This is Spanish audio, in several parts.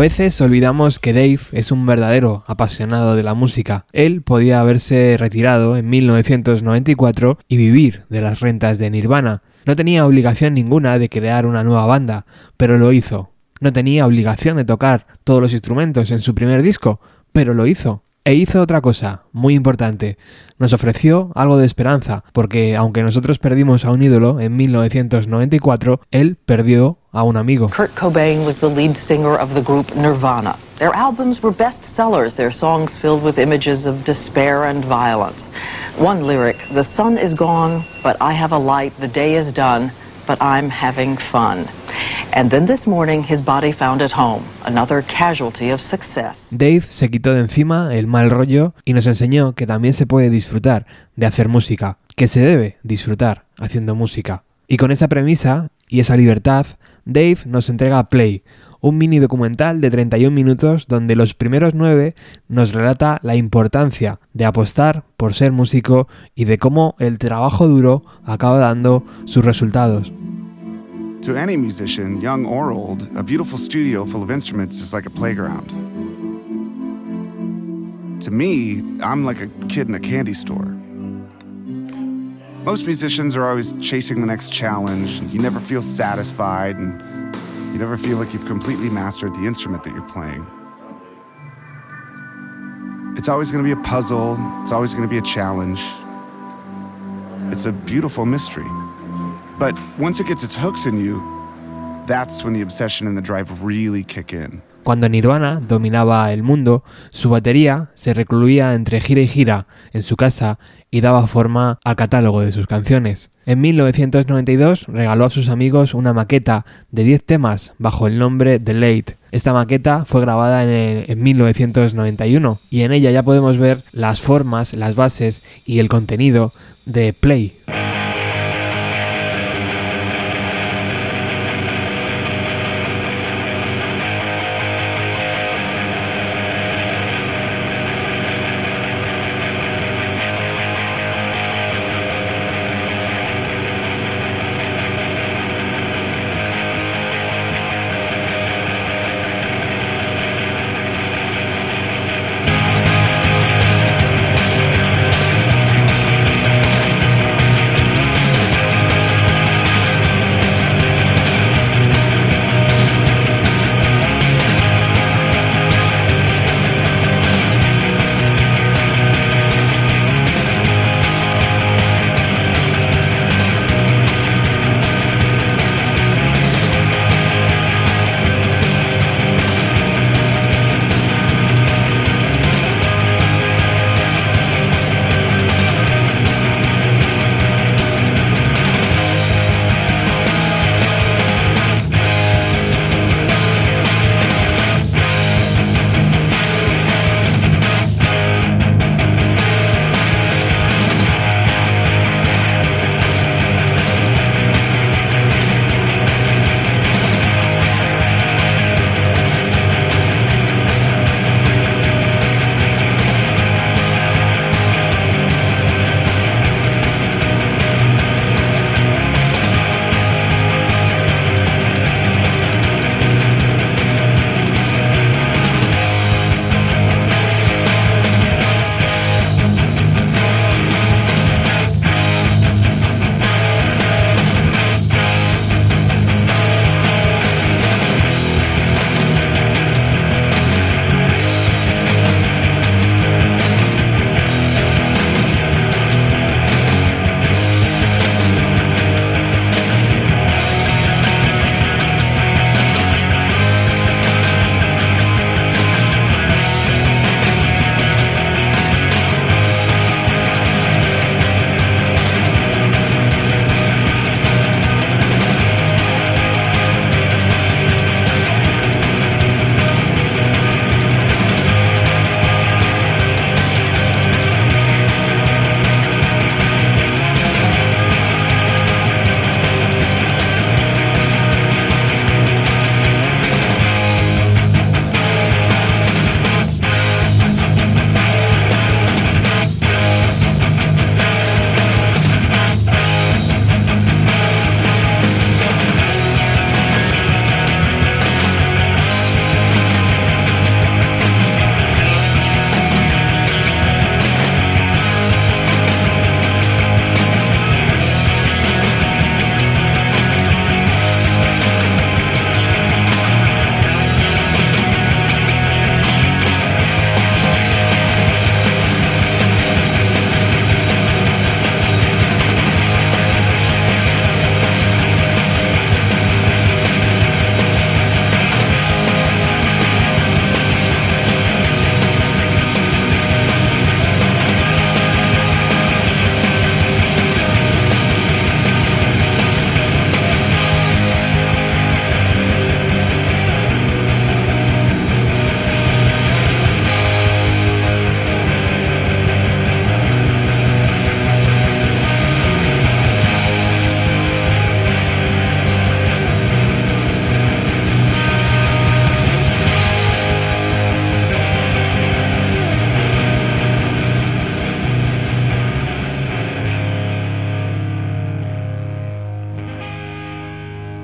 A veces olvidamos que Dave es un verdadero apasionado de la música. Él podía haberse retirado en 1994 y vivir de las rentas de Nirvana. No tenía obligación ninguna de crear una nueva banda, pero lo hizo. No tenía obligación de tocar todos los instrumentos en su primer disco, pero lo hizo. E hizo otra cosa, muy importante. Nos ofreció algo de esperanza, porque aunque nosotros perdimos a un ídolo en 1994, él perdió a un amigo. Kurt Cobain was the lead singer of the group Nirvana. Their albums were bestsellers, their songs filled with images of despair and violence. One lyric, The sun is gone, but I have a light, the day is done, but I'm having fun. And then this morning his body found at home, another casualty of success. Dave se quitó de encima el mal rollo y nos enseñó que también se puede disfrutar de hacer música, que se debe disfrutar haciendo música. Y con esa premisa y esa libertad, Dave nos entrega Play, un mini documental de 31 minutos donde los primeros nueve nos relata la importancia de apostar por ser músico y de cómo el trabajo duro acaba dando sus resultados. To any musician, young or old, a beautiful studio full of instruments is like a playground. To me, I'm like a kid in a candy store. Most musicians are always chasing the next challenge. You never feel satisfied, and you never feel like you've completely mastered the instrument that you're playing. It's always going to be a puzzle, it's always going to be a challenge. It's a beautiful mystery. But once it gets its hooks in you, that's when the obsession and the drive really kick in. Cuando Nirvana dominaba el mundo, su batería se recluía entre gira y gira en su casa y daba forma al catálogo de sus canciones. En 1992 regaló a sus amigos una maqueta de 10 temas bajo el nombre The Late. Esta maqueta fue grabada en, en 1991 y en ella ya podemos ver las formas, las bases y el contenido de Play.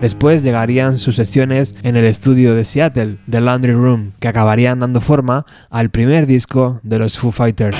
Después llegarían sus sesiones en el estudio de Seattle, The Laundry Room, que acabarían dando forma al primer disco de los Foo Fighters.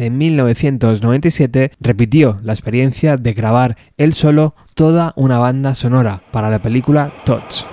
En 1997, repitió la experiencia de grabar él solo toda una banda sonora para la película Touch.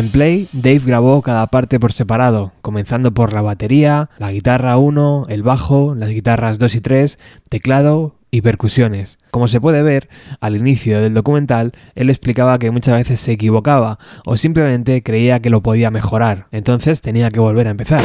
En Play, Dave grabó cada parte por separado, comenzando por la batería, la guitarra 1, el bajo, las guitarras 2 y 3, teclado y percusiones. Como se puede ver, al inicio del documental, él explicaba que muchas veces se equivocaba o simplemente creía que lo podía mejorar, entonces tenía que volver a empezar.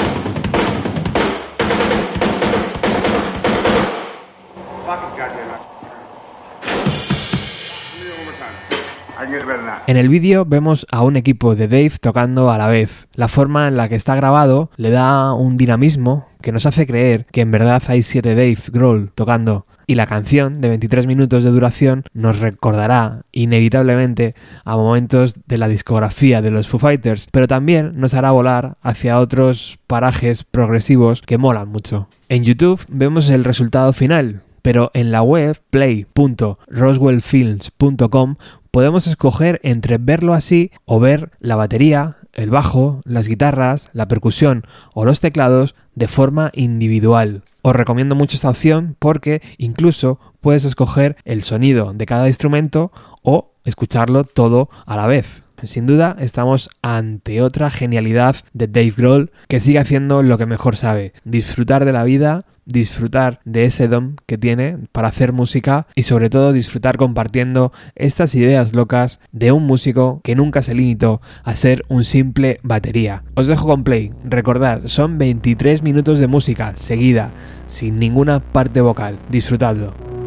En el vídeo vemos a un equipo de Dave tocando a la vez. La forma en la que está grabado le da un dinamismo que nos hace creer que en verdad hay siete Dave Grohl tocando. Y la canción, de 23 minutos de duración, nos recordará inevitablemente a momentos de la discografía de los Foo Fighters, pero también nos hará volar hacia otros parajes progresivos que molan mucho. En YouTube vemos el resultado final, pero en la web play.roswellfilms.com podemos escoger entre verlo así o ver la batería, el bajo, las guitarras, la percusión o los teclados de forma individual. Os recomiendo mucho esta opción porque incluso puedes escoger el sonido de cada instrumento o escucharlo todo a la vez. Sin duda estamos ante otra genialidad de Dave Grohl que sigue haciendo lo que mejor sabe, disfrutar de la vida, disfrutar de ese don que tiene para hacer música y sobre todo disfrutar compartiendo estas ideas locas de un músico que nunca se limitó a ser un simple batería. Os dejo con play, recordad, son 23 minutos de música seguida, sin ninguna parte vocal, disfrutadlo.